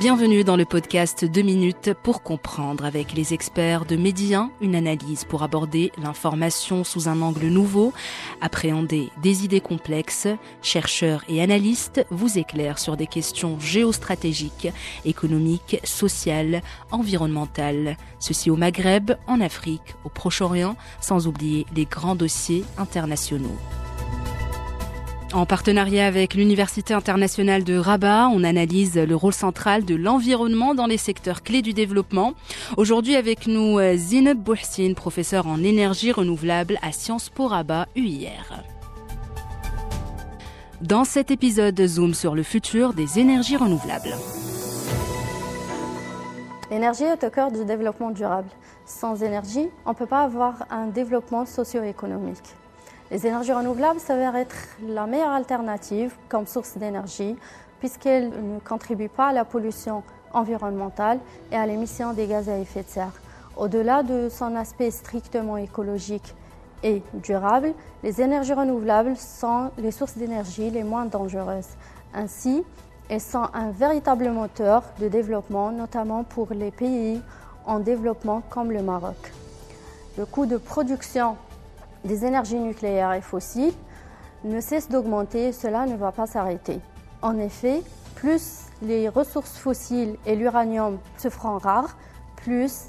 Bienvenue dans le podcast 2 minutes pour comprendre avec les experts de Médien, une analyse pour aborder l'information sous un angle nouveau, appréhender des idées complexes. Chercheurs et analystes vous éclairent sur des questions géostratégiques, économiques, sociales, environnementales. Ceci au Maghreb, en Afrique, au Proche-Orient, sans oublier les grands dossiers internationaux. En partenariat avec l'Université internationale de Rabat, on analyse le rôle central de l'environnement dans les secteurs clés du développement. Aujourd'hui avec nous Zineb Bouhsine, professeur en énergie renouvelable à Sciences Po Rabat UIR. Dans cet épisode, zoom sur le futur des énergies renouvelables. L'énergie est au cœur du développement durable. Sans énergie, on ne peut pas avoir un développement socio-économique. Les énergies renouvelables s'avèrent être la meilleure alternative comme source d'énergie puisqu'elles ne contribuent pas à la pollution environnementale et à l'émission des gaz à effet de serre. Au-delà de son aspect strictement écologique et durable, les énergies renouvelables sont les sources d'énergie les moins dangereuses. Ainsi, elles sont un véritable moteur de développement, notamment pour les pays en développement comme le Maroc. Le coût de production des énergies nucléaires et fossiles ne cesse d'augmenter et cela ne va pas s'arrêter. En effet, plus les ressources fossiles et l'uranium se feront rares, plus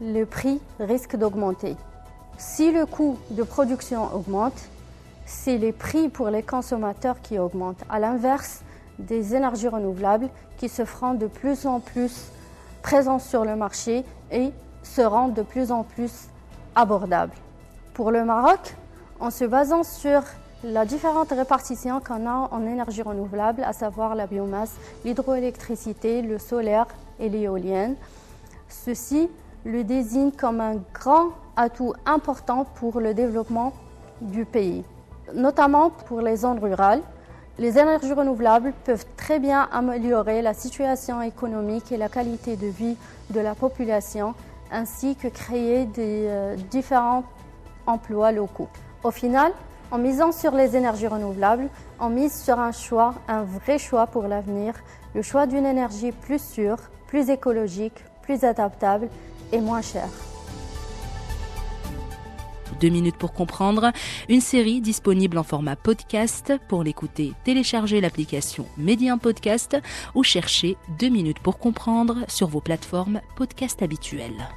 le prix risque d'augmenter. Si le coût de production augmente, c'est les prix pour les consommateurs qui augmentent, à l'inverse des énergies renouvelables qui se feront de plus en plus présentes sur le marché et seront de plus en plus abordables. Pour le Maroc, en se basant sur la différente répartition qu'on a en énergie renouvelable, à savoir la biomasse, l'hydroélectricité, le solaire et l'éolienne, ceci le désigne comme un grand atout important pour le développement du pays, notamment pour les zones rurales. Les énergies renouvelables peuvent très bien améliorer la situation économique et la qualité de vie de la population, ainsi que créer des euh, différentes emplois locaux. Au final, en misant sur les énergies renouvelables, on mise sur un choix, un vrai choix pour l'avenir, le choix d'une énergie plus sûre, plus écologique, plus adaptable et moins chère. Deux minutes pour comprendre, une série disponible en format podcast. Pour l'écouter, téléchargez l'application Médien Podcast ou cherchez Deux minutes pour comprendre sur vos plateformes podcast habituelles.